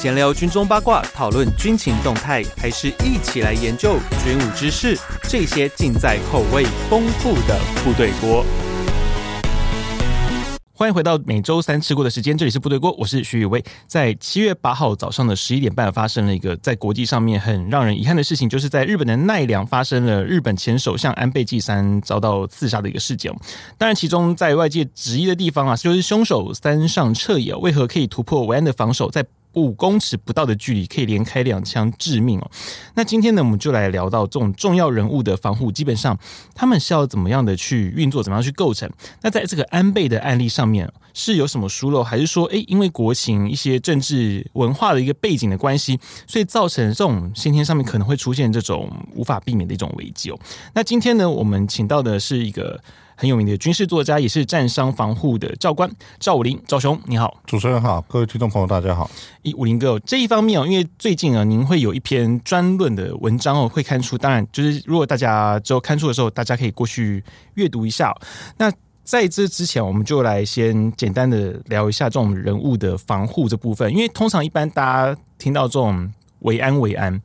闲聊军中八卦，讨论军情动态，还是一起来研究军武知识？这些尽在口味丰富的部队锅。欢迎回到每周三吃过的时间，这里是部队锅，我是徐宇威。在七月八号早上的十一点半，发生了一个在国际上面很让人遗憾的事情，就是在日本的奈良发生了日本前首相安倍晋三遭到刺杀的一个事件。当然，其中在外界质疑的地方啊，就是凶手三上彻也为何可以突破维安的防守，在五公尺不到的距离可以连开两枪致命哦。那今天呢，我们就来聊到这种重要人物的防护，基本上他们是要怎么样的去运作，怎么样去构成？那在这个安倍的案例上面是有什么疏漏，还是说，诶，因为国情、一些政治文化的一个背景的关系，所以造成这种先天上面可能会出现这种无法避免的一种危机哦？那今天呢，我们请到的是一个。很有名的军事作家，也是战伤防护的教官赵武林，赵兄你好，主持人好，各位听众朋友大家好。一武林哥这一方面哦，因为最近啊，您会有一篇专论的文章哦，会刊出。当然，就是如果大家之后刊出的时候，大家可以过去阅读一下。那在这之前，我们就来先简单的聊一下这种人物的防护这部分，因为通常一般大家听到这种维安维安。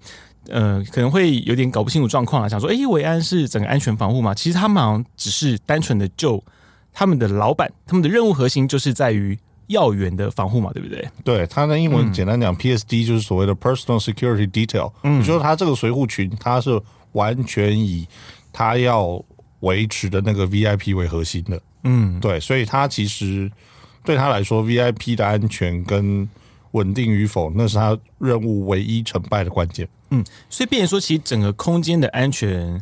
呃，可能会有点搞不清楚状况啊，想说，哎，维安是整个安全防护嘛？其实他们好像只是单纯的就他们的老板，他们的任务核心就是在于要员的防护嘛，对不对？对，他的英文简单讲，PSD 就是所谓的 Personal Security Detail，嗯，就说他这个随护群，他是完全以他要维持的那个 VIP 为核心的，嗯，对，所以他其实对他来说，VIP 的安全跟稳定与否，那是他任务唯一成败的关键。嗯，所以变成说，其实整个空间的安全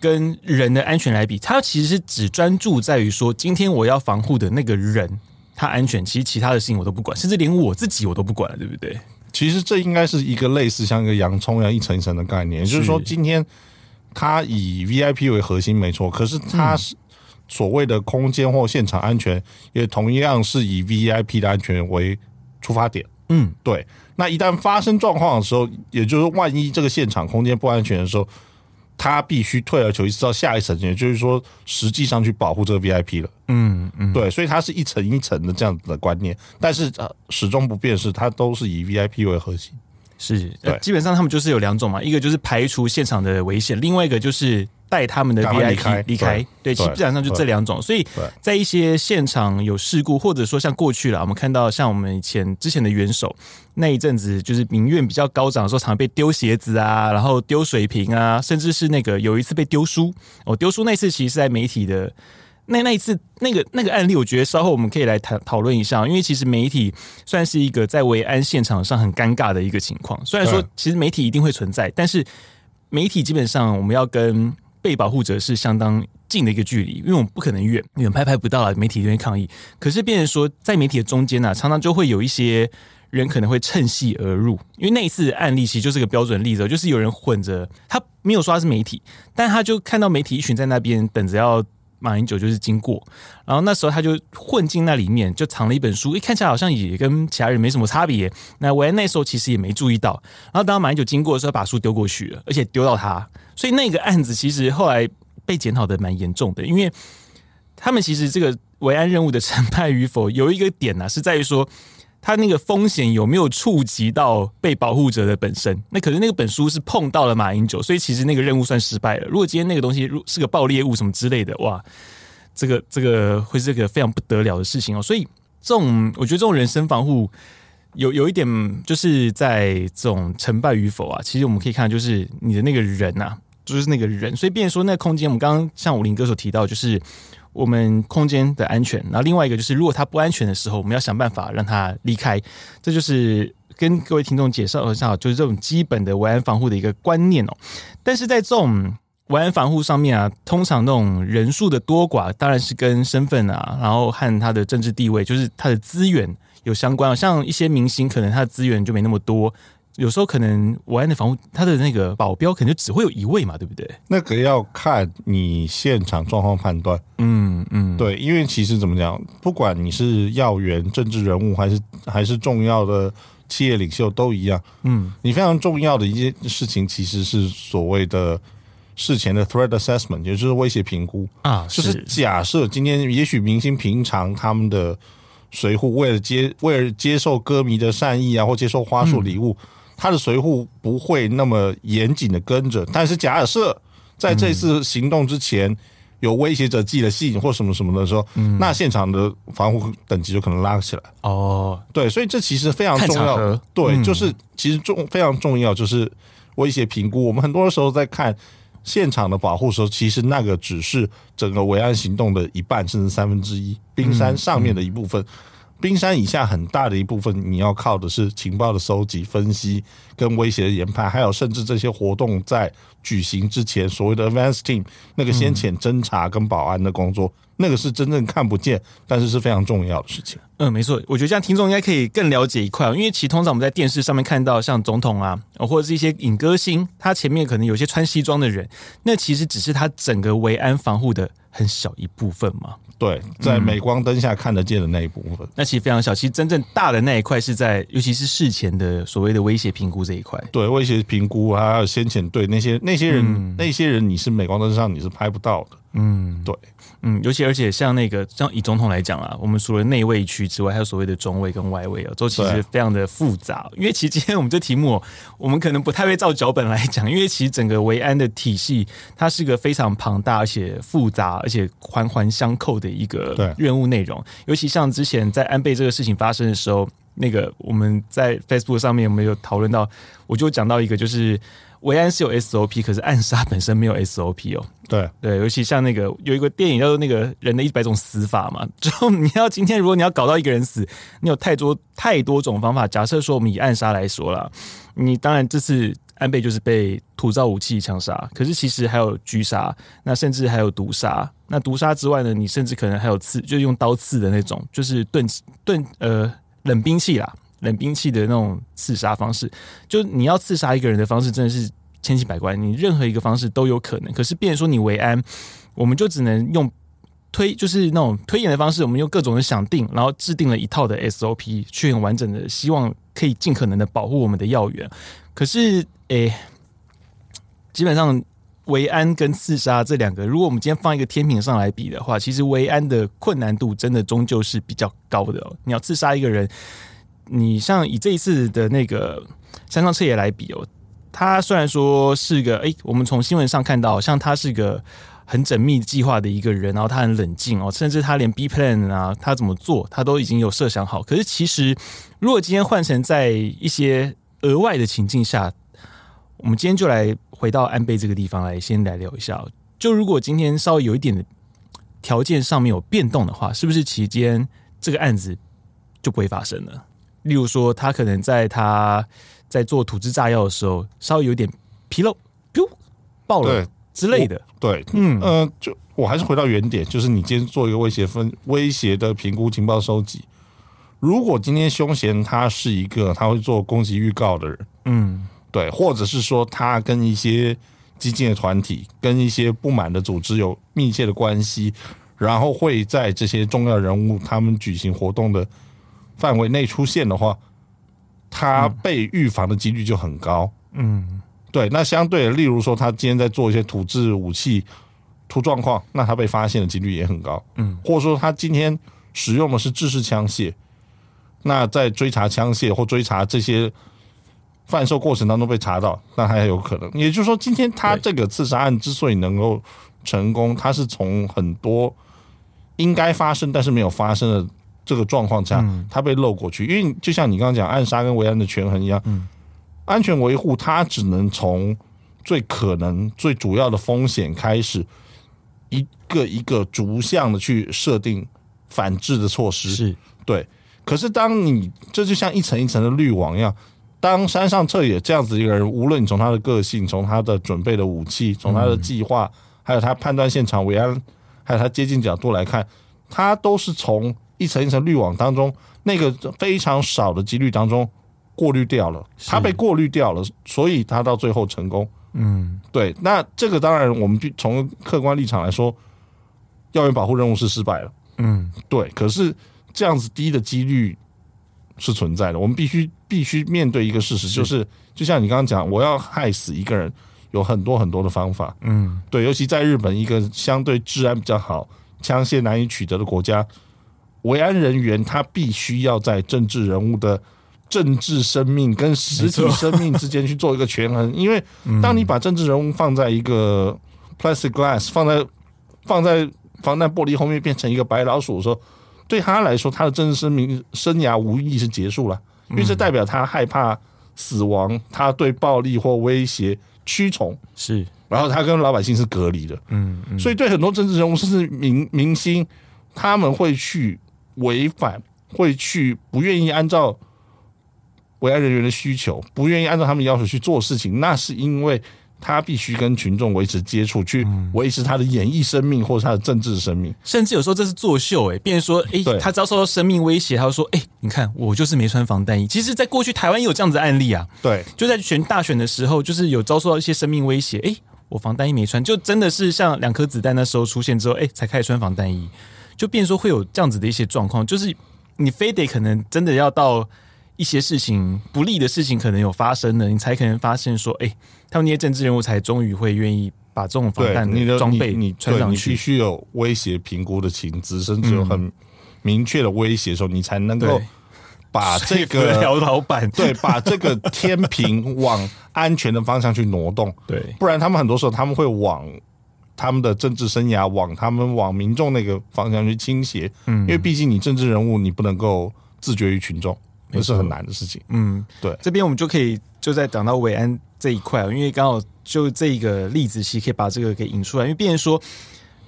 跟人的安全来比，它其实是只专注在于说，今天我要防护的那个人他安全，其实其他的事情我都不管，甚至连我自己我都不管了，对不对？其实这应该是一个类似像一个洋葱一样一层一层的概念，也就是说，今天他以 VIP 为核心没错，可是他是所谓的空间或现场安全，也同样是以 VIP 的安全为出发点。嗯，对。那一旦发生状况的时候，也就是万一这个现场空间不安全的时候，他必须退而求其次到下一层，也就是说，实际上去保护这个 VIP 了。嗯嗯，对，所以它是一层一层的这样子的观念，但是呃，始终不变是它都是以 VIP 为核心。是，对，基本上他们就是有两种嘛，一个就是排除现场的危险，另外一个就是。带他们的 VIP 离开，离开，对，基本上就这两种。所以在一些现场有事故，或者说像过去了，我们看到像我们以前之前的元首那一阵子，就是民怨比较高涨的时候，常常被丢鞋子啊，然后丢水瓶啊，甚至是那个有一次被丢书。哦，丢书那次其实是在媒体的那那一次那个那个案例，我觉得稍后我们可以来谈讨论一下，因为其实媒体算是一个在维安现场上很尴尬的一个情况。虽然说其实媒体一定会存在，但是媒体基本上我们要跟被保护者是相当近的一个距离，因为我们不可能远远拍拍不到啊，媒体这边抗议。可是，变成说在媒体的中间呢、啊，常常就会有一些人可能会趁隙而入。因为那一次案例其实就是个标准例子，就是有人混着，他没有说他是媒体，但他就看到媒体一群在那边等着要马英九就是经过，然后那时候他就混进那里面，就藏了一本书，一看起来好像也跟其他人没什么差别。那维安那时候其实也没注意到，然后当马英九经过的时候，把书丢过去了，而且丢到他。所以那个案子其实后来被检讨的蛮严重的，因为他们其实这个维安任务的成败与否有一个点呢、是在于说他那个风险有没有触及到被保护者的本身。那可是那个本书是碰到了马英九，所以其实那个任务算失败了。如果今天那个东西是个爆裂物什么之类的，哇，这个这个会是个非常不得了的事情哦。所以这种我觉得这种人身防护。有有一点就是在这种成败与否啊，其实我们可以看，就是你的那个人呐、啊，就是那个人。所以，变成说那个空间，我们刚刚像武林哥所提到，就是我们空间的安全。然后，另外一个就是，如果他不安全的时候，我们要想办法让他离开。这就是跟各位听众介绍一下，就是这种基本的维安防护的一个观念哦。但是在这种维安防护上面啊，通常那种人数的多寡，当然是跟身份啊，然后和他的政治地位，就是他的资源。有相关，像一些明星，可能他的资源就没那么多，有时候可能我安的房屋，他的那个保镖可能就只会有一位嘛，对不对？那个要看你现场状况判断。嗯嗯，对，因为其实怎么讲，不管你是要员、政治人物，还是还是重要的企业领袖，都一样。嗯，你非常重要的一件事情，其实是所谓的事前的 threat assessment，也就是威胁评估啊。就是假设今天，也许明星平常他们的。随扈为了接为了接受歌迷的善意啊，或接受花束礼物，嗯、他的随护不会那么严谨的跟着。但是假设在这次行动之前，有威胁者寄了信或什么什么的时候，嗯、那现场的防护等级就可能拉起来。哦，对，所以这其实非常重要。对，嗯、就是其实重非常重要，就是威胁评估。我们很多的时候在看。现场的保护时候，其实那个只是整个维安行动的一半，甚至三分之一。冰山上面的一部分，嗯嗯、冰山以下很大的一部分，你要靠的是情报的收集、分析跟威胁的研判，还有甚至这些活动在举行之前，所谓的 advance team 那个先遣侦查跟保安的工作。那个是真正看不见，但是是非常重要的事情。嗯，没错，我觉得这样听众应该可以更了解一块，因为其实通常我们在电视上面看到像总统啊，或者是一些影歌星，他前面可能有些穿西装的人，那其实只是他整个维安防护的很小一部分嘛。对，在镁光灯下看得见的那一部分，嗯，那其实非常小。其实真正大的那一块是在，尤其是事前的所谓的威胁评估这一块。对，威胁评估还有先遣队那些那些人，嗯、那些人你是镁光灯上你是拍不到的。嗯，对。嗯，尤其而且像那个，像以总统来讲啊，我们除了内卫区之外，还有所谓的中卫跟外卫啊，都其实非常的复杂。因为其实今天我们这题目，我们可能不太会照脚本来讲，因为其实整个维安的体系，它是一个非常庞大而且复杂而且环环相扣的一个任务内容。尤其像之前在安倍这个事情发生的时候，那个我们在 Facebook 上面我们有讨论到，我就讲到一个就是。维安是有 SOP，可是暗杀本身没有 SOP 哦。对对，尤其像那个有一个电影叫做《那个人的一百种死法》嘛，就你要今天如果你要搞到一个人死，你有太多太多种方法。假设说我们以暗杀来说啦，你当然这次安倍就是被土造武器枪杀，可是其实还有狙杀，那甚至还有毒杀。那毒杀之外呢，你甚至可能还有刺，就是用刀刺的那种，就是钝钝呃冷兵器啦。冷兵器的那种刺杀方式，就你要刺杀一个人的方式真的是千奇百怪，你任何一个方式都有可能。可是，变说你维安，我们就只能用推，就是那种推演的方式，我们用各种的想定，然后制定了一套的 SOP，去很完整的，希望可以尽可能的保护我们的要员。可是，诶、基本上维安跟刺杀这两个，如果我们今天放一个天平上来比的话，其实维安的困难度真的终究是比较高的哦。你要刺杀一个人。你像以这一次的那个山上彻也来比哦，他虽然说是个诶，我们从新闻上看到，像他是个很缜密计划的一个人，然后他很冷静哦，甚至他连 B plan 啊，他怎么做，他都已经有设想好。可是其实，如果今天换成在一些额外的情境下，我们今天就来回到安倍这个地方来，先来聊一下。就如果今天稍微有一点的条件上面有变动的话，是不是期间这个案子就不会发生了？例如说，他可能在他在做土制炸药的时候，稍微有点纰漏，噗，爆了之类的。对，嗯呃，就我还是回到原点，就是你今天做一个威胁分威胁的评估、情报收集。如果今天凶嫌他是一个他会做攻击预告的人，嗯，对，或者是说他跟一些激进的团体、跟一些不满的组织有密切的关系，然后会在这些重要人物他们举行活动的。范围内出现的话，他被预防的几率就很高。嗯，对。那相对的，例如说，他今天在做一些土制武器出状况，那他被发现的几率也很高。嗯，或者说他今天使用的是制式枪械，那在追查枪械或追查这些贩售过程当中被查到，那还有可能。也就是说，今天他这个刺杀案之所以能够成功，他是从很多应该发生但是没有发生的。这个状况下，他被漏过去，因为就像你刚刚讲，暗杀跟维安的权衡一样，安全维护他只能从最可能、最主要的风险开始，一个一个逐项的去设定反制的措施。是对。可是当你这就像一层一层的滤网一样，当山上彻也这样子一个人，无论你从他的个性、从他的准备的武器、从他的计划，还有他判断现场维安，还有他接近角度来看，他都是从。一层一层滤网当中，那个非常少的几率当中过滤掉了，它被过滤掉了，所以它到最后成功。嗯，对。那这个当然，我们从客观立场来说，要员保护任务是失败了。嗯，对。可是这样子低的几率是存在的，我们必须必须面对一个事实，就是就像你刚刚讲，我要害死一个人，有很多很多的方法。嗯，对。尤其在日本一个相对治安比较好、枪械难以取得的国家。维安人员他必须要在政治人物的政治生命跟实体生命之间去做一个权衡，因为当你把政治人物放在一个 plastic glass 放在放在防弹玻璃后面变成一个白老鼠的时候，对他来说，他的政治生命生涯无疑是结束了，因为这代表他害怕死亡，他对暴力或威胁屈从，是，然后他跟老百姓是隔离的，嗯，嗯，所以对很多政治人物甚至明明星，他们会去违反，会去不愿意按照。维安人员的需求，不愿意按照他们要求去做事情，那是因为他必须跟群众维持接触，去维持他的演艺生命或者他的政治生命，甚至有时候这是作秀、欸。哎，变成说，哎、欸，他遭受到生命威胁，他就说，哎、欸，你看我就是没穿防弹衣。其实，在过去台湾也有这样子的案例啊。对，就在选大选的时候，就是有遭受到一些生命威胁。哎、欸，我防弹衣没穿，就真的是像两颗子弹那时候出现之后，哎、欸，才开始穿防弹衣。就变说会有这样子的一些状况，就是你非得可能真的要到。一些事情不利的事情可能有发生了，你才可能发现说，哎、欸，他们那些政治人物才终于会愿意把这种防弹的装备你穿上去。你必须有威胁评估的情资，甚至有很明确的威胁的时候，你才能够把这个条老板对，把这个天平往安全的方向去挪动。对，不然他们很多时候他们会往他们的政治生涯往他们往民众那个方向去倾斜。嗯，因为毕竟你政治人物，你不能够自绝于群众。不是很难的事情。嗯，对，这边我们就可以就在讲到维安这一块，因为刚好就这个例子，其实可以把这个给引出来。因为变成说，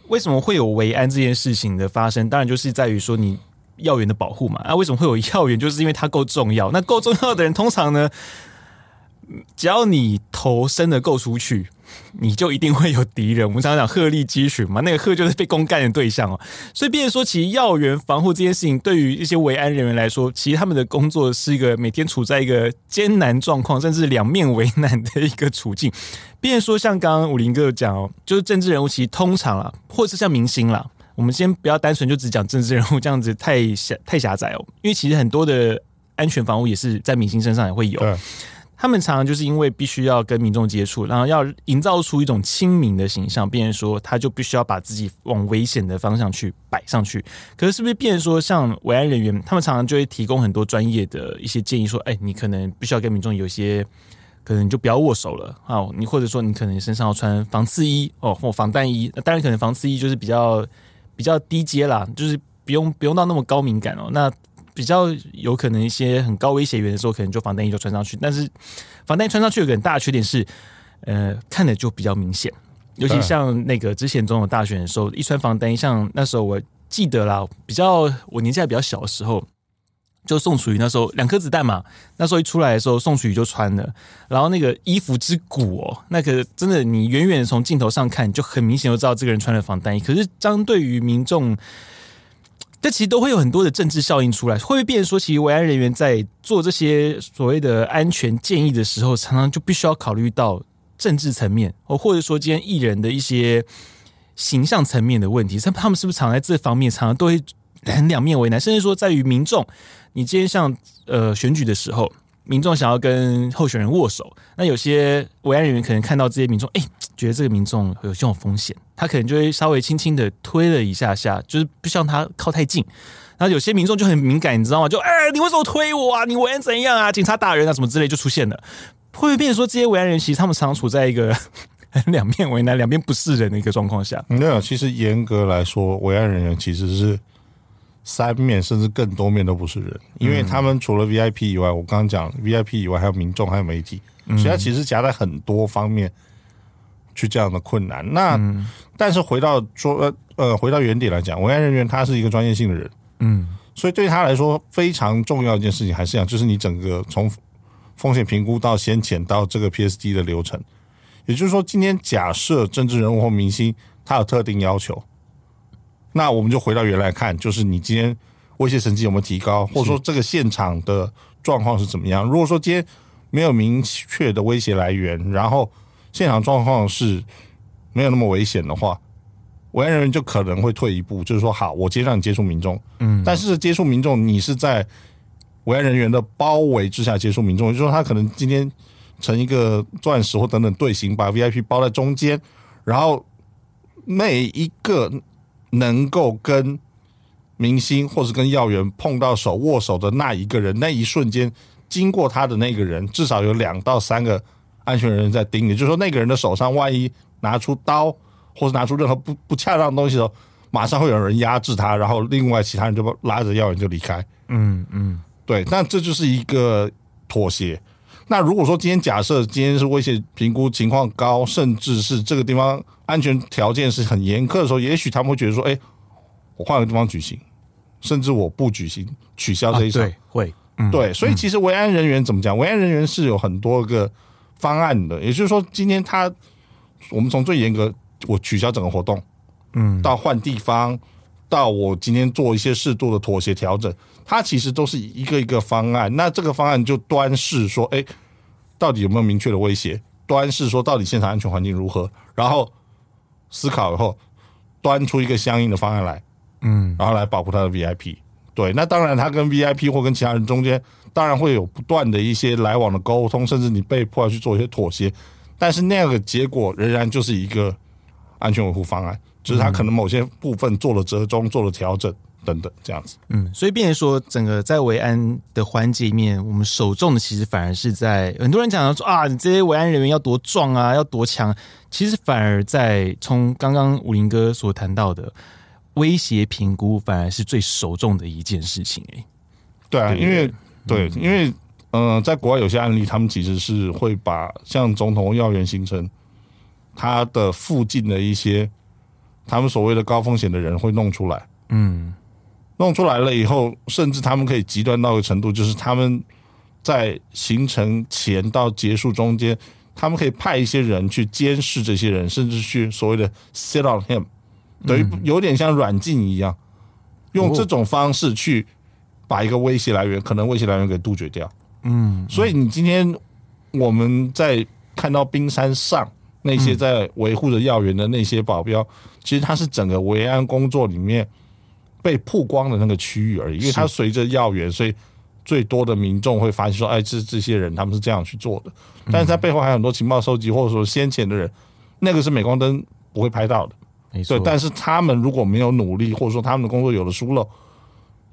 为什么会有维安这件事情的发生？当然就是在于说你要员的保护嘛。啊，为什么会有要员？就是因为他够重要。那够重要的人，通常呢，只要你头伸的够出去。你就一定会有敌人。我们常常讲鹤立鸡群嘛，那个鹤就是被公干的对象哦。所以，变成说，其实要员防护这件事情，对于一些维安人员来说，其实他们的工作是一个每天处在一个艰难状况，甚至两面为难的一个处境。变成说，像刚刚武林哥讲哦，就是政治人物，其实通常啊，或是像明星啦，我们先不要单纯就只讲政治人物这样子太狭太狭窄哦，因为其实很多的安全防护也是在明星身上也会有。他们常常就是因为必须要跟民众接触，然后要营造出一种亲民的形象，变成说他就必须要把自己往危险的方向去摆上去。可是是不是变成说，像维安人员，他们常常就会提供很多专业的一些建议，说：“哎，你可能必须要跟民众有些，可能就不要握手了啊，你或者说你可能身上要穿防刺衣哦，或防弹衣。那当然，可能防刺衣就是比较比较低阶啦，就是不用不用到那么高敏感哦。那比较有可能一些很高威胁源的时候，可能就防弹衣就穿上去。但是防弹衣穿上去有个很大的缺点是，呃，看的就比较明显。尤其像那个之前总统大选的时候，一穿防弹衣，像那时候我记得啦，比较我年纪还比较小的时候，就宋楚瑜那时候两颗子弹嘛，那时候一出来的时候，宋楚瑜就穿了，然后那个衣服之鼓哦，那个真的你远远从镜头上看，就很明显就知道这个人穿了防弹衣。可是相对于民众。这其实都会有很多的政治效应出来，会不会变说，其实维安人员在做这些所谓的安全建议的时候，常常就必须要考虑到政治层面，哦或者说今天艺人的一些形象层面的问题，他们是不是常在这方面常常都会很两面为难，甚至说在于民众，你今天像呃选举的时候。民众想要跟候选人握手，那有些维安人员可能看到这些民众，哎、欸，觉得这个民众有这种风险，他可能就会稍微轻轻的推了一下下，就是不希望他靠太近。然后有些民众就很敏感，你知道吗？就哎、你为什么推我啊？你维安怎样啊？警察打人啊？什么之类就出现了。会不会变成说这些维安人其实他们常常处在一个两面为难、两边不是人的一个状况下？没有，其实严格来说，维安人员其实是。三面甚至更多面都不是人，因为他们除了 VIP 以外，我刚刚讲 VIP 以外还有民众，还有媒体，所以他其实夹在很多方面去这样的困难。那但是回到说呃呃，回到原点来讲，文案人员他是一个专业性的人，嗯，所以对他来说非常重要一件事情还是讲，就是你整个从风险评估到先遣到这个 PSD 的流程，也就是说，今天假设政治人物或明星他有特定要求。那我们就回到原来看，就是你今天威胁成绩有没有提高，或者说这个现场的状况是怎么样？如果说今天没有明确的威胁来源，然后现场状况是没有那么危险的话，维安人员就可能会退一步，就是说，好，我今天让你接触民众，嗯，但是接触民众，你是在维安人员的包围之下接触民众，也就是说，他可能今天成一个钻石或等等队形，把 VIP 包在中间，然后每一个。能够跟明星或是跟要员碰到手握手的那一个人，那一瞬间经过他的那个人，至少有两到三个安全人员在盯，也就是说，那个人的手上万一拿出刀，或是拿出任何不不恰当的东西的时候，马上会有人压制他，然后另外其他人就拉着要员就离开。嗯嗯，对，那这就是一个妥协。那如果说今天假设今天是威胁评估情况高，甚至是这个地方安全条件是很严苛的时候，也许他们会觉得说，哎，我换个地方举行，甚至我不举行，取消这一场。啊、对，会，嗯、对。所以其实维安人员怎么讲？维安人员是有很多个方案的，也就是说，今天他我们从最严格，我取消整个活动，嗯，到换地方，到我今天做一些适度的妥协调整。它其实都是一个一个方案，那这个方案就端视说，哎，到底有没有明确的威胁？端视说到底现场安全环境如何？然后思考以后，端出一个相应的方案来，嗯，然后来保护他的 VIP。对，那当然他跟 VIP 或跟其他人中间，当然会有不断的一些来往的沟通，甚至你被迫要去做一些妥协，但是那个结果仍然就是一个安全维护方案，就是他可能某些部分做了折中，做了调整。等等，这样子，嗯，所以变成说，整个在维安的环节里面，我们首重的其实反而是在很多人讲到说啊，你这些维安人员要多壮啊，要多强，其实反而在从刚刚武林哥所谈到的威胁评估，反而是最首重的一件事情，欸。哎，对啊，因为对，因为嗯、呃，在国外有些案例，他们其实是会把像总统要员行程，他的附近的一些他们所谓的高风险的人会弄出来，嗯。弄出来了以后，甚至他们可以极端到一个程度，就是他们在行程前到结束中间，他们可以派一些人去监视这些人，甚至去所谓的 sit on him，等于有点像软禁一样，用这种方式去把一个威胁来源，可能威胁来源给杜绝掉。嗯，所以你今天我们在看到冰山上那些在维护着要员的那些保镖，其实他是整个维安工作里面。被曝光的那个区域而已，因为它随着要员，所以最多的民众会发现说：“哎，这这些人他们是这样去做的。”但是在背后还有很多情报收集，或者说先前的人，那个是镁光灯不会拍到的。没错。但是他们如果没有努力，或者说他们的工作有了疏漏，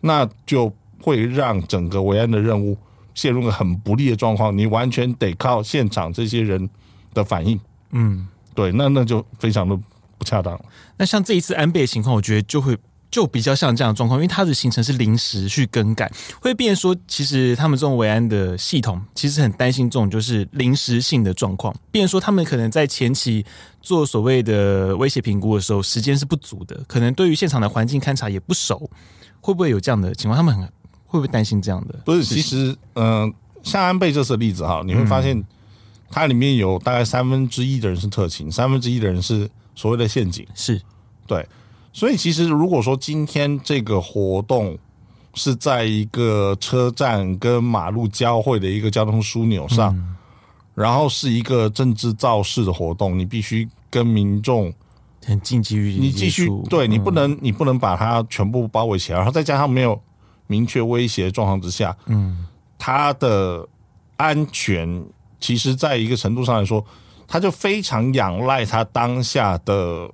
那就会让整个维安的任务陷入个很不利的状况。你完全得靠现场这些人的反应。嗯，对，那那就非常的不恰当。那像这一次安倍的情况，我觉得就会。就比较像这样的状况，因为它的行程是临时去更改，会变说，其实他们这种维安的系统其实很担心这种就是临时性的状况，变说他们可能在前期做所谓的威胁评估的时候，时间是不足的，可能对于现场的环境勘察也不熟，会不会有这样的情况？他们很会不会担心这样的？不是，其实，嗯、呃，像安倍这次的例子哈，你会发现，它里面有大概三分之一的人是特勤，三分之一的人是所谓的陷阱，是对。所以，其实如果说今天这个活动是在一个车站跟马路交汇的一个交通枢纽上，嗯、然后是一个政治造势的活动，你必须跟民众很近距离，你继续对你不能，你不能把它全部包围起来，然后再加上没有明确威胁的状况之下，嗯，它的安全其实在一个程度上来说，它就非常仰赖它当下的。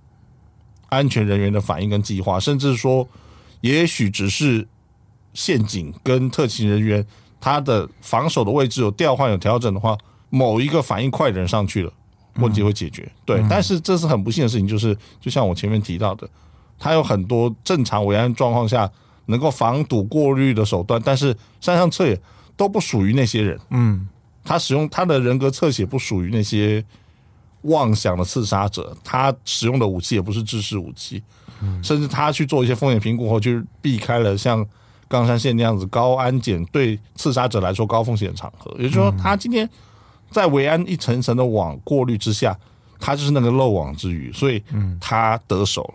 安全人员的反应跟计划，甚至说，也许只是陷阱跟特勤人员，他的防守的位置有调换有调整的话，某一个反应快的人上去了，问题会解决。嗯、对，但是这是很不幸的事情，就是就像我前面提到的，他有很多正常维安状况下能够防堵过滤的手段，但是山上彻也都不属于那些人。嗯，他使用他的人格侧写不属于那些。妄想的刺杀者，他使用的武器也不是制式武器，嗯、甚至他去做一些风险评估后，就是避开了像冈山县那样子高安检对刺杀者来说高风险场合。也就是说，他今天在维安一层层的网过滤之下，他就是那个漏网之鱼，所以他得手。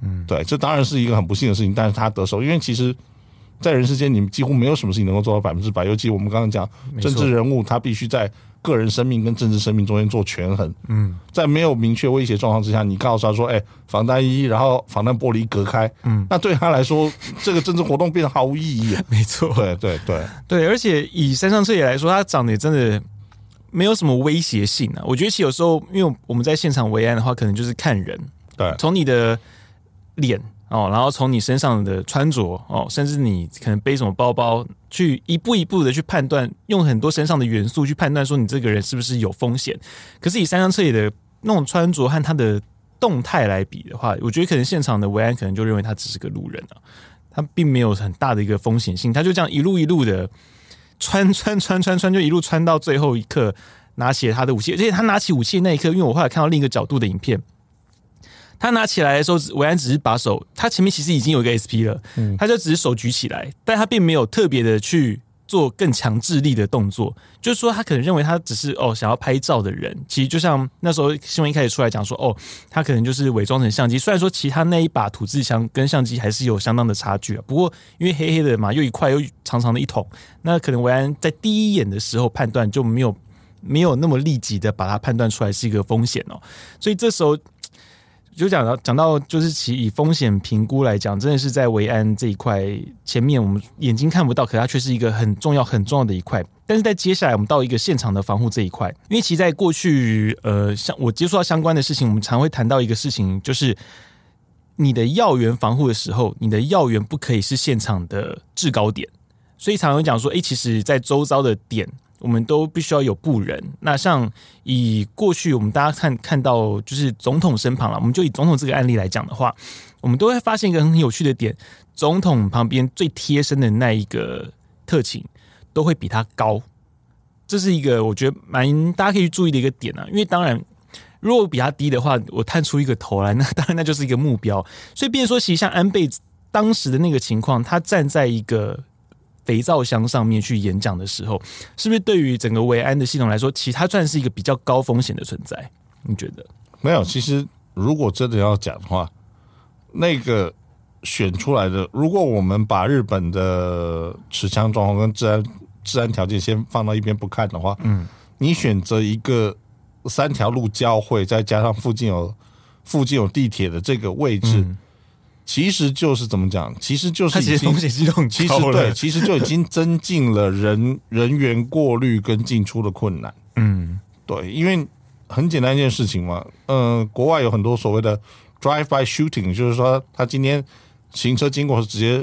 嗯，对，这当然是一个很不幸的事情，但是他得手，因为其实，在人世间，你们几乎没有什么事情能够做到百分之百，尤其我们刚刚讲政治人物，他必须在。个人生命跟政治生命中间做权衡，嗯，在没有明确威胁状况之下，你告诉他说：“哎，防弹衣，然后防弹玻璃隔开。”嗯，那对他来说，这个政治活动变得毫无意义。没错，对对对。对，而且以山上彻也来说，他长得也真的没有什么威胁性啊。我觉得其实有时候，因为我们在现场维安的话，可能就是看人，对，从你的脸哦，然后从你身上的穿着哦，甚至你可能背什么包包，去一步一步的去判断，用很多身上的元素去判断说你这个人是不是有风险。可是以三上彻也的那种穿着和他的动态来比的话，我觉得可能现场的维安可能就认为他只是个路人啊，他并没有很大的一个风险性，他就这样一路一路的穿穿穿穿穿，就一路穿到最后一刻拿起他的武器，而且他拿起武器那一刻，因为我后来看到另一个角度的影片。他拿起来的时候，维安只是把手，他前面其实已经有一个 SP 了，嗯，他就只是手举起来，但他并没有特别的去做更强制力的动作，就是说他可能认为他只是哦想要拍照的人，其实就像那时候新闻一开始出来讲说，哦，他可能就是伪装成相机，虽然说其他那一把土制枪跟相机还是有相当的差距啊，不过因为黑黑的嘛，又一块又长长的一桶，那可能维安在第一眼的时候判断就没有没有那么立即的把它判断出来是一个风险哦，所以这时候。就讲到讲到，就是其以风险评估来讲，真的是在维安这一块前面，我们眼睛看不到，可它却是一个很重要、很重要的一块。但是在接下来，我们到一个现场的防护这一块，因为其在过去，呃，像我接触到相关的事情，我们常会谈到一个事情，就是你的要员防护的时候，你的要员不可以是现场的制高点，所以常常讲说，哎，其实，在周遭的点。我们都必须要有布人。那像以过去我们大家看看到，就是总统身旁了。我们就以总统这个案例来讲的话，我们都会发现一个很有趣的点：总统旁边最贴身的那一个特勤都会比他高。这是一个我觉得蛮大家可以注意的一个点啊。因为当然，如果比他低的话，我探出一个头来，那当然那就是一个目标。所以，变说，其实像安倍当时的那个情况，他站在一个。肥皂箱上面去演讲的时候，是不是对于整个维安的系统来说，其实它算是一个比较高风险的存在？你觉得？没有，其实如果真的要讲的话，那个选出来的，如果我们把日本的持枪状况跟治安治安条件先放到一边不看的话，嗯，你选择一个三条路交汇，再加上附近有附近有地铁的这个位置。嗯其实就是怎么讲？其实就是已经风险系统，其实对，其实就已经增进了人人员过滤跟进出的困难。嗯，对，因为很简单一件事情嘛。嗯、呃，国外有很多所谓的 drive-by shooting，就是说他今天行车经过是直接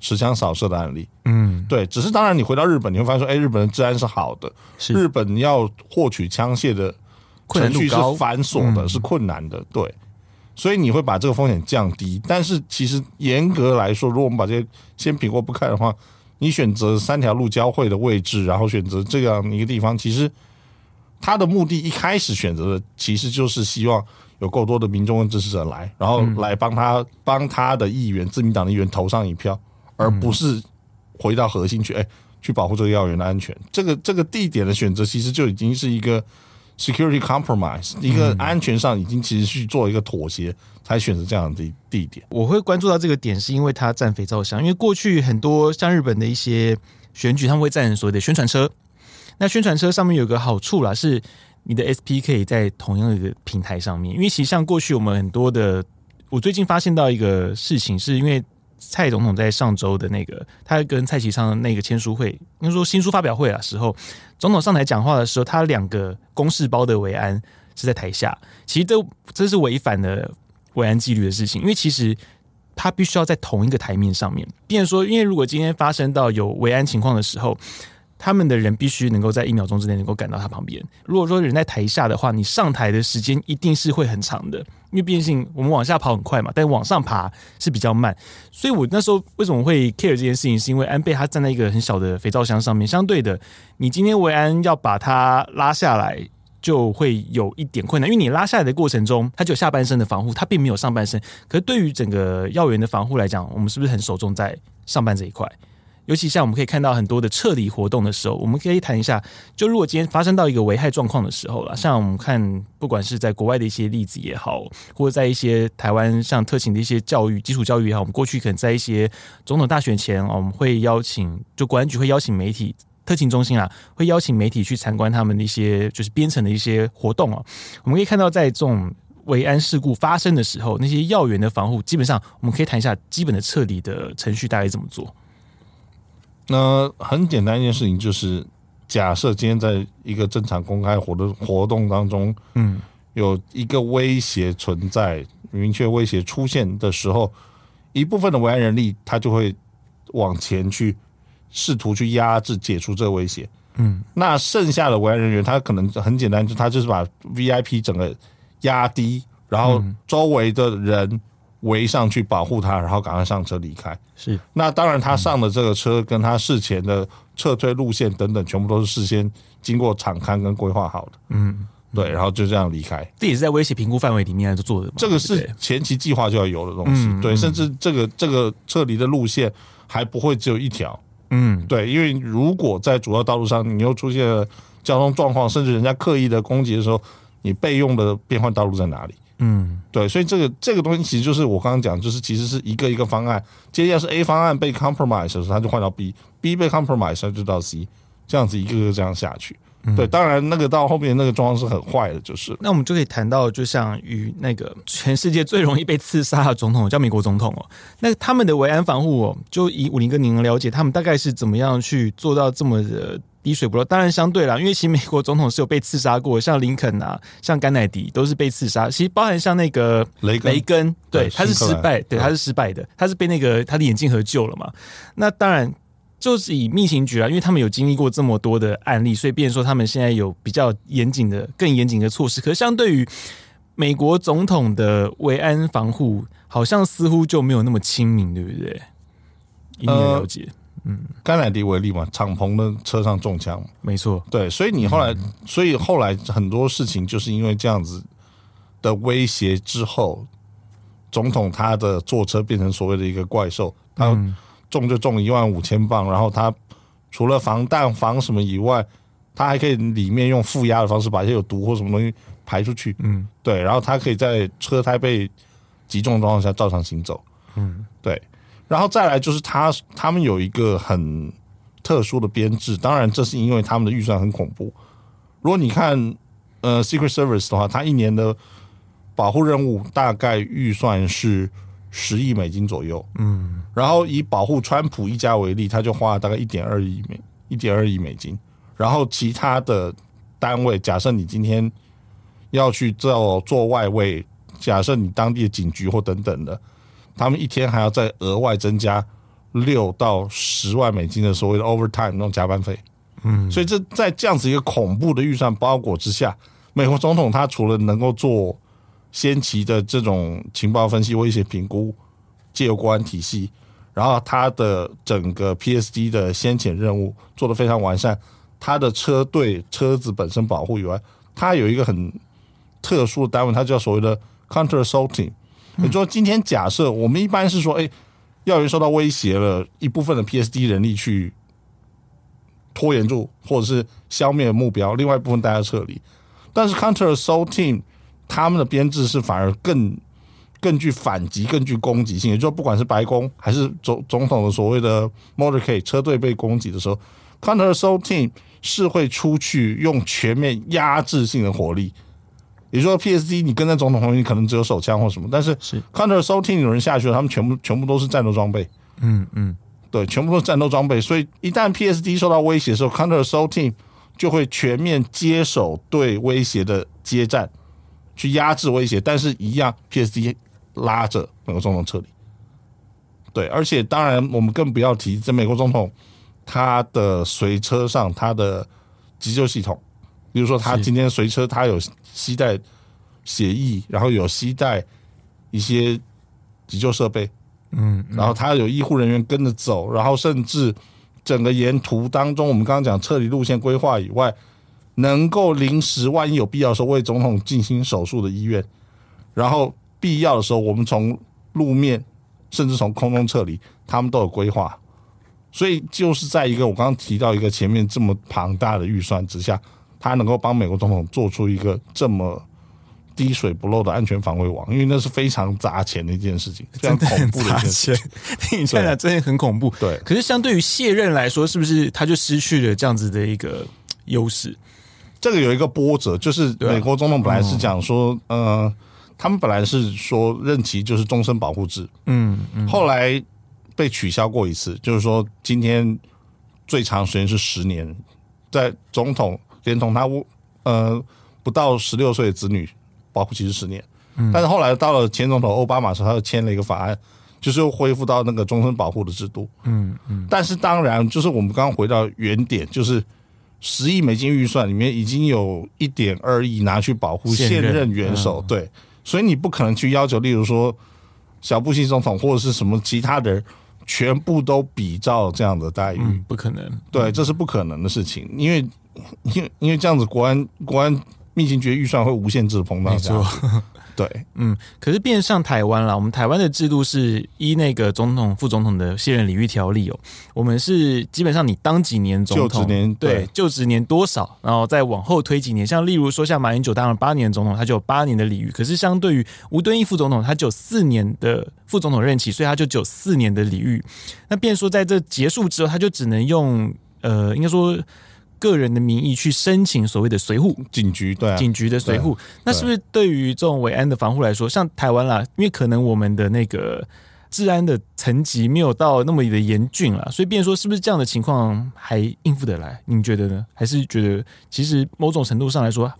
持枪扫射的案例。嗯，对。只是当然，你回到日本，你会发现说，哎，日本的治安是好的，是日本要获取枪械的程序是繁琐的，嗯、是困难的。对。所以你会把这个风险降低，但是其实严格来说，如果我们把这些先撇过不看的话，你选择三条路交汇的位置，然后选择这样一个地方，其实他的目的一开始选择的其实就是希望有够多的民众跟支持者来，然后来帮他帮他的议员自民党的议员投上一票，而不是回到核心去，哎，去保护这个要员的安全。这个这个地点的选择其实就已经是一个。Security compromise，一个安全上已经其实去做一个妥协，才选择这样的地地点。我会关注到这个点，是因为它占肥皂箱。因为过去很多像日本的一些选举，他们会占所谓的宣传车。那宣传车上面有个好处啦，是你的 SP 可以在同样的一个平台上面。因为其实像过去我们很多的，我最近发现到一个事情，是因为。蔡总统在上周的那个，他跟蔡其昌那个签书会，应该说新书发表会的时候，总统上台讲话的时候，他两个公事包的维安是在台下，其实都这是违反了维安纪律的事情，因为其实他必须要在同一个台面上面，变成说，因为如果今天发生到有维安情况的时候。他们的人必须能够在一秒钟之内能够赶到他旁边。如果说人在台下的话，你上台的时间一定是会很长的，因为毕竟我们往下跑很快嘛，但往上爬是比较慢。所以我那时候为什么会 care 这件事情，是因为安倍他站在一个很小的肥皂箱上面，相对的，你今天维安要把他拉下来，就会有一点困难，因为你拉下来的过程中，他就有下半身的防护，他并没有上半身。可是对于整个要员的防护来讲，我们是不是很首重在上半这一块？尤其像我们可以看到很多的撤离活动的时候，我们可以谈一下，就如果今天发生到一个危害状况的时候了，像我们看，不管是在国外的一些例子也好，或者在一些台湾像特勤的一些教育、基础教育也好，我们过去可能在一些总统大选前，我们会邀请，就国安局会邀请媒体、特勤中心啊，会邀请媒体去参观他们的一些就是编程的一些活动啊。我们可以看到，在这种维安事故发生的时候，那些要员的防护，基本上我们可以谈一下基本的撤离的程序大概怎么做。那很简单一件事情，就是假设今天在一个正常公开活动活动当中，嗯，有一个威胁存在，明确威胁出现的时候，一部分的维安人力，他就会往前去试图去压制、解除这个威胁。嗯，那剩下的维安人员，他可能很简单，就他就是把 VIP 整个压低，然后周围的人围上去保护他，然后赶快上车离开。是，那当然他上的这个车跟他事前的撤退路线等等，全部都是事先经过场勘跟规划好的。嗯。对，然后就这样离开。这也是在威胁评估范围里面做的。这个是前期计划就要有的东西。对，甚至这个这个撤离的路线还不会只有一条。嗯，对，因为如果在主要道路上你又出现了交通状况，甚至人家刻意的攻击的时候，你备用的变换道路在哪里？嗯，对，所以这个这个东西其实就是我刚刚讲，就是其实是一个一个方案。接下来是 A 方案被 compromise 的时候，他就换到 B，B 被 compromise 他就到 C，这样子一个个这样下去。对，当然那个到后面那个状况是很坏的，就是。那我们就可以谈到，就像与那个全世界最容易被刺杀的总统叫美国总统哦，那他们的维安防护哦，就以武林哥您能了解，他们大概是怎么样去做到这么的滴水不漏？当然相对啦，因为其实美国总统是有被刺杀过，像林肯啊，像甘乃迪都是被刺杀。其实包含像那个雷根，雷根，对，他是失败，对，他是失败的，他是被那个他的眼镜盒救了嘛。那当然。就是以密情局啊，因为他们有经历过这么多的案例，所以变成说他们现在有比较严谨的、更严谨的措施。可是相对于美国总统的维安防护，好像似乎就没有那么亲民，对不对？以你的了解，呃、嗯，甘乃迪为例嘛，敞篷的车上中枪，没错，对，所以你后来，嗯、所以后来很多事情就是因为这样子的威胁之后，总统他的坐车变成所谓的一个怪兽，他。嗯重就中一万五千磅，然后他除了防弹防什么以外，他还可以里面用负压的方式把一些有毒或什么东西排出去。嗯，对，然后他可以在车胎被击中的状况下照常行走。嗯，对，然后再来就是他他们有一个很特殊的编制，当然这是因为他们的预算很恐怖。如果你看呃 Secret Service 的话，它一年的保护任务大概预算是。十亿美金左右，嗯，然后以保护川普一家为例，他就花了大概一点二亿美一点二亿美金，然后其他的单位，假设你今天要去做做外围，假设你当地的警局或等等的，他们一天还要再额外增加六到十万美金的所谓的 overtime 那种加班费，嗯，所以这在这样子一个恐怖的预算包裹之下，美国总统他除了能够做。先期的这种情报分析、威胁评估，借由国安体系，然后他的整个 PSD 的先遣任务做得非常完善。他的车队车子本身保护以外，他有一个很特殊的单位，它叫所谓的 Counter Assault Team。也就是说，今天假设我们一般是说，哎，要员受到威胁了，一部分的 PSD 人力去拖延住，或者是消灭目标，另外一部分大家撤离。但是 Counter Assault Team 他们的编制是反而更更具反击、更具攻击性，也就是，不管是白宫还是总总统的所谓的 motorcade 车队被攻击的时候，counter assault team 是会出去用全面压制性的火力。也就是说，PSD 你跟在总统旁边，你可能只有手枪或什么，但是 counter assault team 有人下去了，他们全部全部都是战斗装备。嗯嗯，对，全部都是战斗装备。所以一旦 PSD 受到威胁的时候，counter assault team 就会全面接手对威胁的接战。去压制威胁，但是一样，PSD 拉着美国总统撤离。对，而且当然，我们更不要提这美国总统他的随车上他的急救系统，比如说他今天随车他有携带血液，然后有携带一些急救设备，嗯，然后他有医护人员跟着走，然后甚至整个沿途当中，我们刚刚讲撤离路线规划以外。能够临时，万一有必要的时候为总统进行手术的医院，然后必要的时候，我们从路面甚至从空中撤离，他们都有规划。所以就是在一个我刚刚提到一个前面这么庞大的预算之下，他能够帮美国总统做出一个这么滴水不漏的安全防卫网，因为那是非常砸钱的一件事情，非常恐怖的一件事情。听起来，真的很恐怖。对，可是相对于卸任来说，是不是他就失去了这样子的一个优势？这个有一个波折，就是美国总统本来是讲说，呃，他们本来是说任期就是终身保护制，嗯，后来被取消过一次，就是说今天最长时间是十年，在总统连同他呃不到十六岁的子女保护期是十年，但是后来到了前总统奥巴马时候，他又签了一个法案，就是又恢复到那个终身保护的制度。嗯嗯。但是当然，就是我们刚刚回到原点，就是十亿美金预算里面已经有一点二亿拿去保护现任元首，嗯、对，所以你不可能去要求，例如说小布希总统或者是什么其他的人全部都比照这样的待遇，嗯、不可能。对，这是不可能的事情，因为因为 因为这样子国安国安秘情局预算会无限制膨胀，没错。对，嗯，可是变上台湾啦，我们台湾的制度是依那个总统、副总统的卸任礼遇条例哦。我们是基本上你当几年总统，就职年对，对就职年多少，然后再往后推几年。像例如说，像马英九当了八年总统，他就有八年的礼遇。可是相对于吴敦义副总统，他就有四年的副总统任期，所以他就只有四年的礼遇。那变说在这结束之后，他就只能用呃，应该说。个人的名义去申请所谓的随护警局，对、啊、警局的随护，那是不是对于这种维安的防护来说，像台湾啦，因为可能我们的那个治安的层级没有到那么的严峻啦，所以变说是不是这样的情况还应付得来？您觉得呢？还是觉得其实某种程度上来说，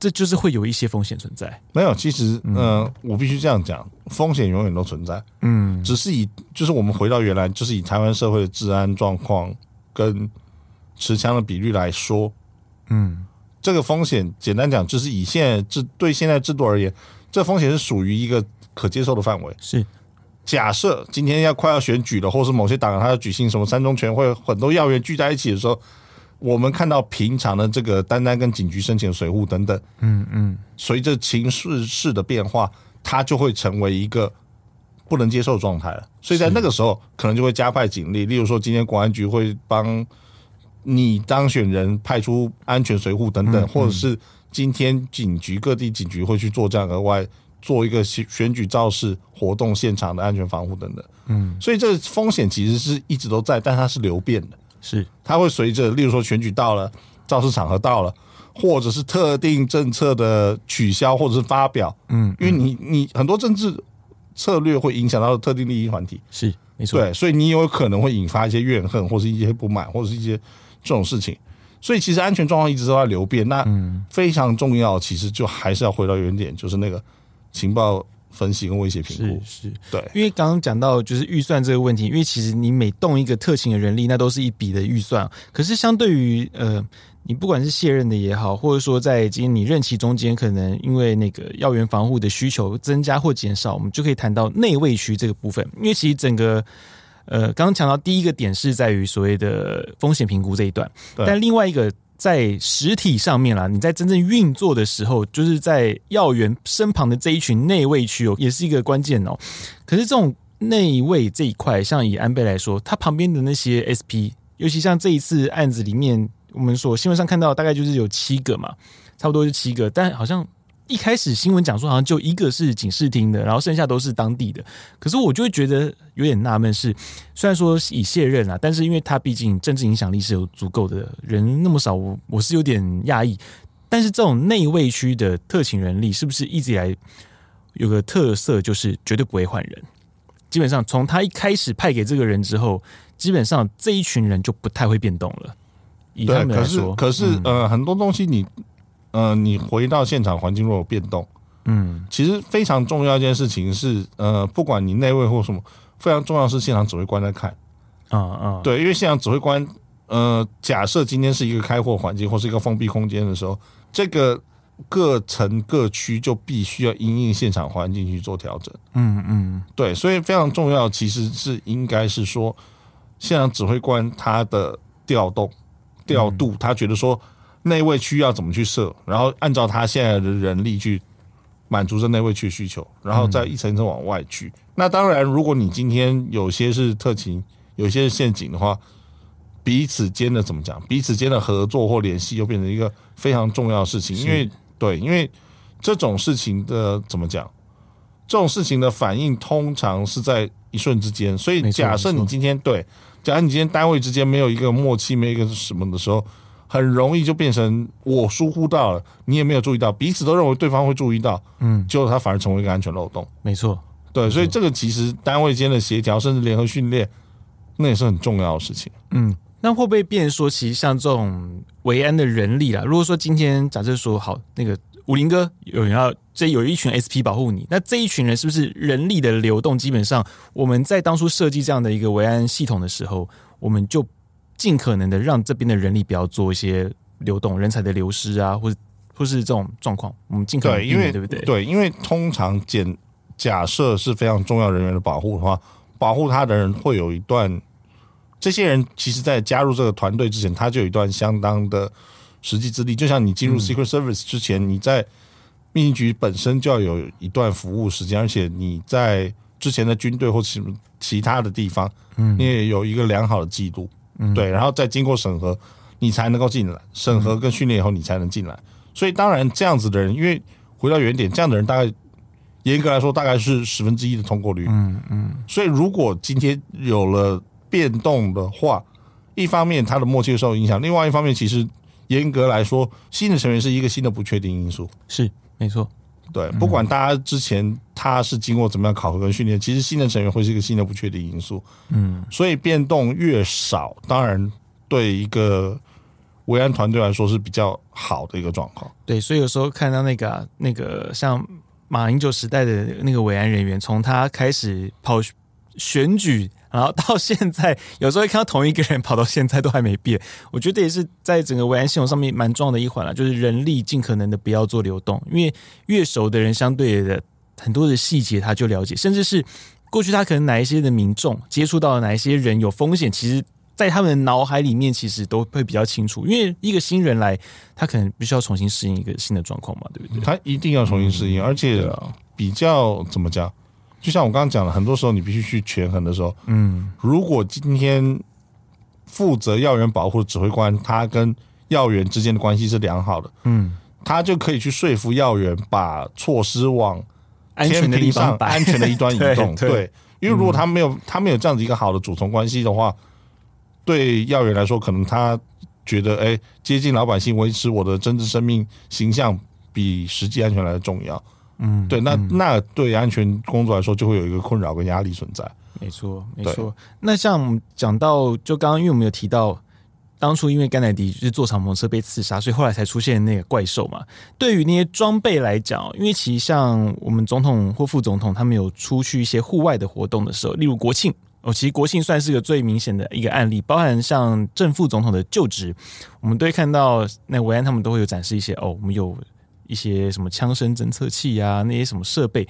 这就是会有一些风险存在？没有，其实，嗯、呃，我必须这样讲，风险永远都存在。嗯，只是以就是我们回到原来，就是以台湾社会的治安状况跟。持枪的比率来说，嗯，这个风险简单讲，就是以现在制对现在制度而言，这风险是属于一个可接受的范围。是假设今天要快要选举了，或是某些党他要举行什么三中全会，很多要员聚在一起的时候，我们看到平常的这个单单跟警局申请水户等等，嗯嗯，随着情势势的变化，它就会成为一个不能接受状态了。所以在那个时候，可能就会加派警力，例如说今天国安局会帮。你当选人派出安全随护等等，或者是今天警局各地警局会去做这样额外做一个选选举造势活动现场的安全防护等等。嗯，所以这风险其实是一直都在，但它是流变的，是。它会随着，例如说选举到了，造势场合到了，或者是特定政策的取消或者是发表，嗯，因为你你很多政治策略会影响到特定利益团体，是没错，对，所以你有可能会引发一些怨恨，或是一些不满，或者是一些。这种事情，所以其实安全状况一直都在流变。那非常重要，其实就还是要回到原点，就是那个情报分析跟威胁评估。是，是对。因为刚刚讲到就是预算这个问题，因为其实你每动一个特勤的人力，那都是一笔的预算。可是相对于呃，你不管是卸任的也好，或者说在今天你任期中间，可能因为那个要员防护的需求增加或减少，我们就可以谈到内卫区这个部分。因为其实整个。呃，刚刚讲到第一个点是在于所谓的风险评估这一段，但另外一个在实体上面啦，你在真正运作的时候，就是在要员身旁的这一群内卫区哦，也是一个关键哦。可是这种内卫这一块，像以安倍来说，他旁边的那些 SP，尤其像这一次案子里面，我们所新闻上看到大概就是有七个嘛，差不多是七个，但好像。一开始新闻讲说好像就一个是警视厅的，然后剩下都是当地的。可是我就会觉得有点纳闷，是虽然说已卸任啊，但是因为他毕竟政治影响力是有足够的，人那么少，我我是有点讶异。但是这种内卫区的特勤人力，是不是一直以来有个特色，就是绝对不会换人？基本上从他一开始派给这个人之后，基本上这一群人就不太会变动了。以他们来说，可是可是、呃，很多东西你。嗯、呃，你回到现场环境若有变动，嗯，其实非常重要一件事情是，呃，不管你内卫或什么，非常重要是现场指挥官在看，啊啊，对，因为现场指挥官，呃，假设今天是一个开阔环境或是一个封闭空间的时候，这个各层各区就必须要因应现场环境去做调整，嗯嗯，对，所以非常重要，其实是应该是说，现场指挥官他的调动调度，他觉得说。内卫区要怎么去设，然后按照他现在的人力去满足这内卫区需求，然后再一层一层往外去。嗯、那当然，如果你今天有些是特勤，有些是陷阱的话，彼此间的怎么讲？彼此间的合作或联系又变成一个非常重要的事情。因为对，因为这种事情的怎么讲？这种事情的反应通常是在一瞬之间。所以假设你今天对，假设你今天单位之间没有一个默契，没有一个什么的时候。很容易就变成我疏忽到了，你也没有注意到，彼此都认为对方会注意到，嗯，结果他反而成为一个安全漏洞。没错，对，所以这个其实单位间的协调，甚至联合训练，那也是很重要的事情。嗯，那会不会变说，其实像这种维安的人力啦，如果说今天假设说好，那个武林哥有人要这有一群 SP 保护你，那这一群人是不是人力的流动？基本上我们在当初设计这样的一个维安系统的时候，我们就尽可能的让这边的人力不要做一些流动、人才的流失啊，或者或是这种状况，我们尽可能避免，对，因为对不对？对，因为通常简假设是非常重要人员的保护的话，保护他的人会有一段。这些人其实，在加入这个团队之前，他就有一段相当的实际资历。就像你进入 Secret Service 之前，你在秘密局本身就要有一段服务时间，而且你在之前的军队或其其他的地方，嗯，你也有一个良好的记录，嗯，对，然后再经过审核，你才能够进来。审核跟训练以后，你才能进来。所以，当然这样子的人，因为回到原点，这样的人大概严格来说，大概是十分之一的通过率。嗯嗯。所以，如果今天有了变动的话，一方面他的默契受影响，另外一方面，其实严格来说，新的成员是一个新的不确定因素。是，没错。对，不管大家之前他是经过怎么样考核跟训练，其实新的成员会是一个新的不确定因素。嗯，所以变动越少，当然对一个维安团队来说是比较好的一个状况。对，所以有时候看到那个、啊、那个像马英九时代的那个维安人员，从他开始跑选举。然后到现在，有时候会看到同一个人跑到现在都还没变，我觉得也是在整个维安系统上面蛮重要的一环了，就是人力尽可能的不要做流动，因为越熟的人，相对的很多的细节他就了解，甚至是过去他可能哪一些的民众接触到的哪一些人有风险，其实在他们的脑海里面其实都会比较清楚，因为一个新人来，他可能必须要重新适应一个新的状况嘛，对不对？他一定要重新适应，嗯、而且比较怎么讲？就像我刚刚讲的，很多时候你必须去权衡的时候，嗯，如果今天负责要员保护的指挥官他跟要员之间的关系是良好的，嗯，他就可以去说服要员把措施往天平上安全的一端移动，对，因为如果他没有他没有这样子一个好的主从关系的话，对要员来说，可能他觉得，哎，接近老百姓，维持我的政治生命形象比实际安全来的重要。嗯，对，那那对安全工作来说，就会有一个困扰跟压力存在。没错，没错。那像讲到，就刚刚因为我们有提到，当初因为甘乃迪就是坐敞篷车被刺杀，所以后来才出现那个怪兽嘛。对于那些装备来讲，因为其实像我们总统或副总统他们有出去一些户外的活动的时候，例如国庆哦，其实国庆算是个最明显的一个案例，包含像正副总统的就职，我们都会看到那维安他们都会有展示一些哦，我们有。一些什么枪声侦测器啊，那些什么设备，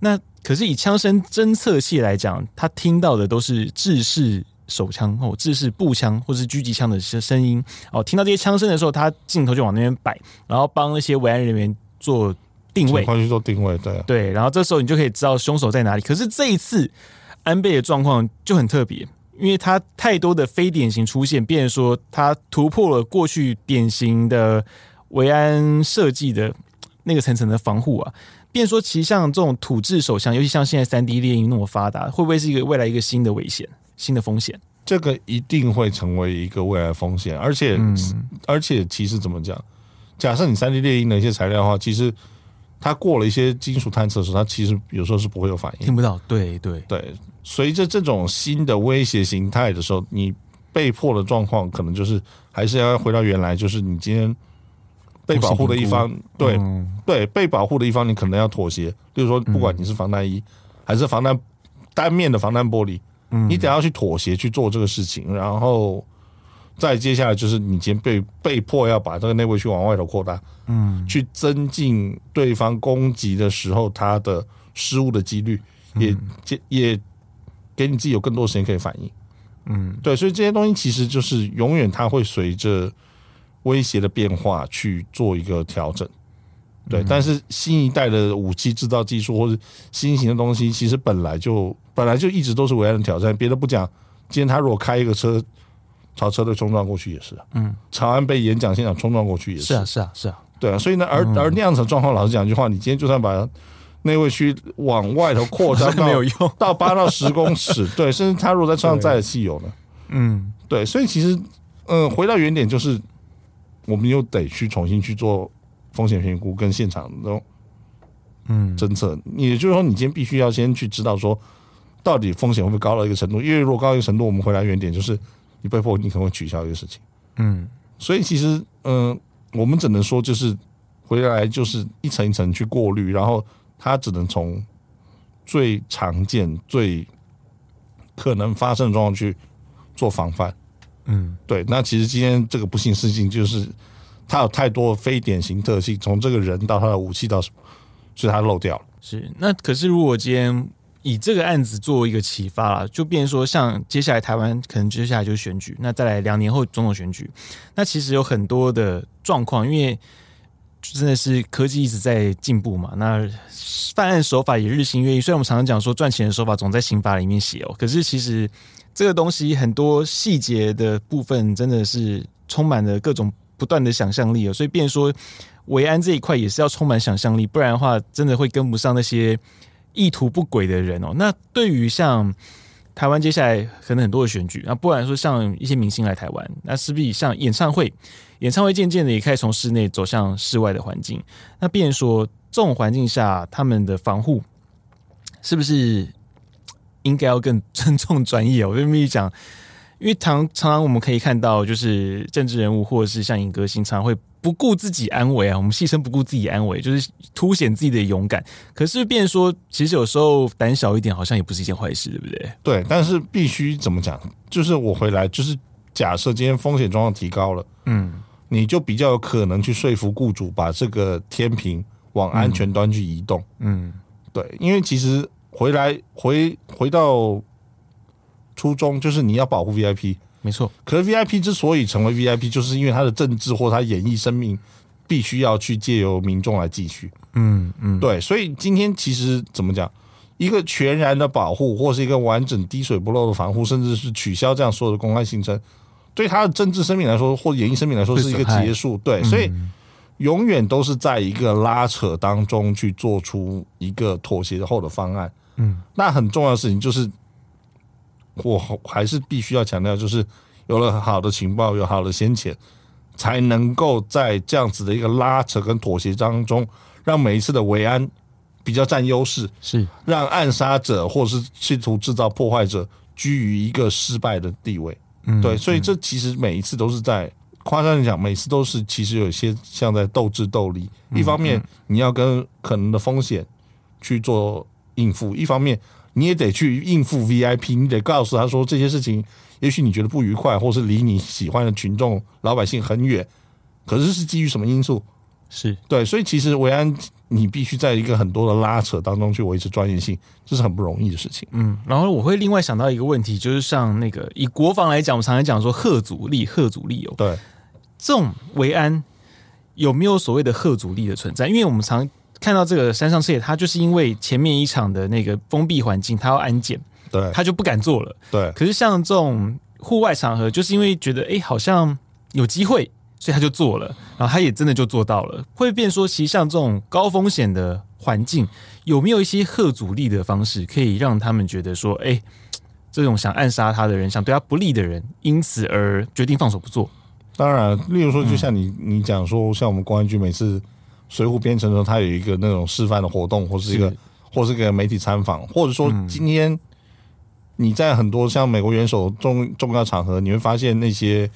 那可是以枪声侦测器来讲，他听到的都是制式手枪或制式步枪或是狙击枪的声声音哦。听到这些枪声的时候，他镜头就往那边摆，然后帮那些维安人员做定位，快去做定位，对对。然后这时候你就可以知道凶手在哪里。可是这一次安倍的状况就很特别，因为他太多的非典型出现，变成说他突破了过去典型的。维安设计的那个层层的防护啊，变说其实像这种土制手枪，尤其像现在三 D 猎鹰那么发达，会不会是一个未来一个新的危险、新的风险？这个一定会成为一个未来风险，而且、嗯、而且其实怎么讲？假设你三 D 猎鹰的一些材料的话，其实它过了一些金属探测的时候，它其实有时候是不会有反应，听不到。对对对，随着这种新的威胁形态的时候，你被迫的状况可能就是还是要回到原来，就是你今天。被保护的一方，对对，被保护的一方，你可能要妥协。比如说，不管你是防弹衣，还是防弹单面的防弹玻璃，你得要去妥协去做这个事情。然后再接下来就是，你今天被被迫要把这个内卫区往外头扩大，嗯，去增进对方攻击的时候他的失误的几率，也也给你自己有更多时间可以反应。嗯，对，所以这些东西其实就是永远它会随着。威胁的变化去做一个调整，对。但是新一代的武器制造技术或者新型的东西，其实本来就本来就一直都是维安的挑战。别的不讲，今天他如果开一个车朝车队冲撞过去也是，嗯，长安被演讲现场冲撞过去也是，是啊，是啊，是啊，对啊。所以呢，而而那样子的状况，老实讲一句话，你今天就算把内卫区往外头扩张到没有用，到八到十公尺，对，甚至他如果在车上载了汽油呢，嗯，对。所以其实，嗯，回到原点就是。我们又得去重新去做风险评估跟现场的嗯侦测，也就是说，你今天必须要先去知道说，到底风险会不会高到一个程度？因为如果高到一个程度，我们回来原点就是你被迫你可能会取消一个事情。嗯，所以其实嗯，我们只能说就是回来就是一层一层去过滤，然后它只能从最常见、最可能发生的状况去做防范。嗯，对。那其实今天这个不幸事情就是，他有太多非典型特性，从这个人到他的武器到什么，所以他漏掉了。是。那可是如果今天以这个案子作为一个启发了，就变成说，像接下来台湾可能接下来就是选举，那再来两年后总统选举，那其实有很多的状况，因为真的是科技一直在进步嘛，那犯案手法也日新月异。虽然我们常常讲说赚钱的手法总在刑法里面写哦，可是其实。这个东西很多细节的部分真的是充满了各种不断的想象力哦，所以变说维安这一块也是要充满想象力，不然的话真的会跟不上那些意图不轨的人哦。那对于像台湾接下来可能很多的选举，那不然说像一些明星来台湾，那势必像演唱会，演唱会渐渐的也开始从室内走向室外的环境，那变说这种环境下他们的防护是不是？应该要更尊重专业哦。我跟你讲，因为常常常我们可以看到，就是政治人物或者是像影歌星，常常会不顾自己安危啊。我们牺牲不顾自己安危，就是凸显自己的勇敢。可是，变说其实有时候胆小一点，好像也不是一件坏事，对不对？对，但是必须怎么讲？就是我回来，就是假设今天风险状况提高了，嗯，你就比较有可能去说服雇主把这个天平往安全端去移动。嗯，对，因为其实。回来回回到初衷，就是你要保护 VIP，没错。可是 VIP 之所以成为 VIP，就是因为他的政治或他演艺生命必须要去借由民众来继续。嗯嗯，对。所以今天其实怎么讲，一个全然的保护，或是一个完整滴水不漏的防护，甚至是取消这样所有的公开行程，对他的政治生命来说，或演艺生命来说，是一个结束。对，所以。永远都是在一个拉扯当中去做出一个妥协后的方案。嗯，那很重要的事情就是，我还是必须要强调，就是有了好的情报，有好的先遣，才能够在这样子的一个拉扯跟妥协当中，让每一次的维安比较占优势，是让暗杀者或是试图制造破坏者居于一个失败的地位。嗯，对，所以这其实每一次都是在。夸张的讲，每次都是其实有些像在斗智斗力。一方面你要跟可能的风险去做应付，一方面你也得去应付 VIP，你得告诉他说这些事情，也许你觉得不愉快，或是离你喜欢的群众老百姓很远，可是是基于什么因素？是对，所以其实维安你必须在一个很多的拉扯当中去维持专业性，这是很不容易的事情。嗯，然后我会另外想到一个问题，就是像那个以国防来讲，我们常常讲说贺阻力，贺阻力哦，对。这种维安有没有所谓的贺阻力的存在？因为我们常看到这个山上彻也，他就是因为前面一场的那个封闭环境，他要安检，对，他就不敢做了。对，可是像这种户外场合，就是因为觉得哎，好像有机会，所以他就做了，然后他也真的就做到了。会变说，其实像这种高风险的环境，有没有一些贺阻力的方式，可以让他们觉得说，哎，这种想暗杀他的人，想对他不利的人，因此而决定放手不做？当然，例如说，就像你、嗯、你讲说，像我们公安局每次水浒编程的时候，他有一个那种示范的活动，或是一个，是或是一个媒体参访，或者说今天你在很多像美国元首重重要场合，你会发现那些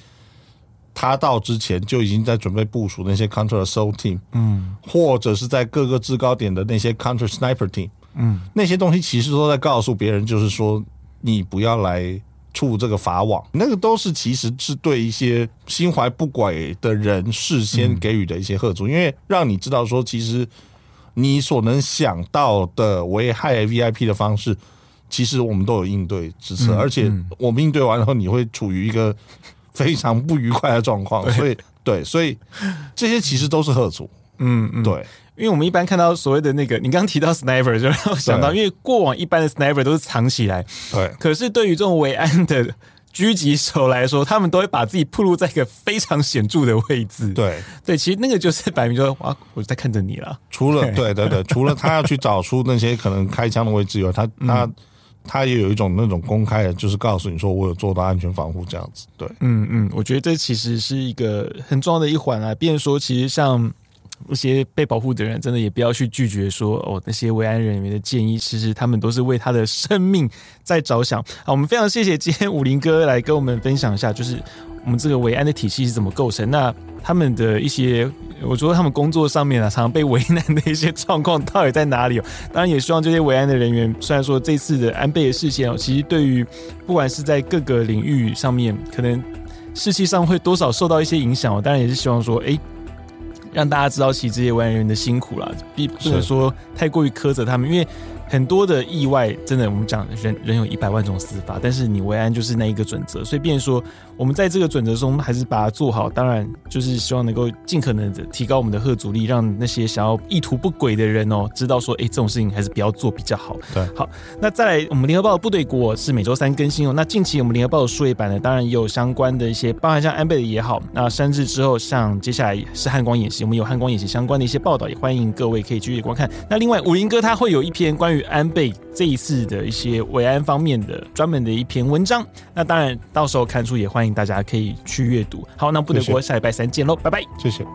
他到之前就已经在准备部署那些 counter assault team，嗯，或者是在各个制高点的那些 counter sniper team，嗯，那些东西其实都在告诉别人，就是说你不要来。触这个法网，那个都是其实是对一些心怀不轨的人事先给予的一些贺阻，因为让你知道说，其实你所能想到的危害 VIP 的方式，其实我们都有应对之策，而且我们应对完后，你会处于一个非常不愉快的状况，所以对，所以这些其实都是贺族，嗯嗯，对。因为我们一般看到所谓的那个，你刚刚提到 sniper，就让我想到，因为过往一般的 sniper 都是藏起来，对。可是对于这种维安的狙击手来说，他们都会把自己暴露在一个非常显著的位置。对对，其实那个就是摆明说，哇，我在看着你了。除了对对对，除了他要去找出那些可能开枪的位置以外，他 他他也有一种那种公开的，就是告诉你说，我有做到安全防护这样子。对，嗯嗯，我觉得这其实是一个很重要的一环啊。变说，其实像。一些被保护的人，真的也不要去拒绝说哦，那些维安人员的建议，其实他们都是为他的生命在着想。好，我们非常谢谢今天武林哥来跟我们分享一下，就是我们这个维安的体系是怎么构成？那他们的一些，我觉得他们工作上面啊，常常被为难的一些状况到底在哪里？当然也希望这些维安的人员，虽然说这次的安倍的事件哦，其实对于不管是在各个领域上面，可能士气上会多少受到一些影响哦。当然也是希望说，哎，让大家知道其实这些维安人员的辛苦啦，并不能说太过于苛责他们，因为。很多的意外，真的，我们讲人人有一百万种死法，但是你维安就是那一个准则，所以变说，我们在这个准则中还是把它做好。当然，就是希望能够尽可能的提高我们的吓阻力，让那些想要意图不轨的人哦，知道说，哎，这种事情还是不要做比较好。对，好，那再来，我们联合报的部队国是每周三更新哦。那近期我们联合报的数位版呢，当然也有相关的一些，包含像安倍的也好，那三日之后像接下来是汉光演习，我们有汉光演习相关的一些报道，也欢迎各位可以继续观看。那另外，武林哥他会有一篇关于安倍这一次的一些维安方面的专门的一篇文章，那当然到时候看书也欢迎大家可以去阅读。好，那不得过下礼拜三见喽，拜拜，谢谢。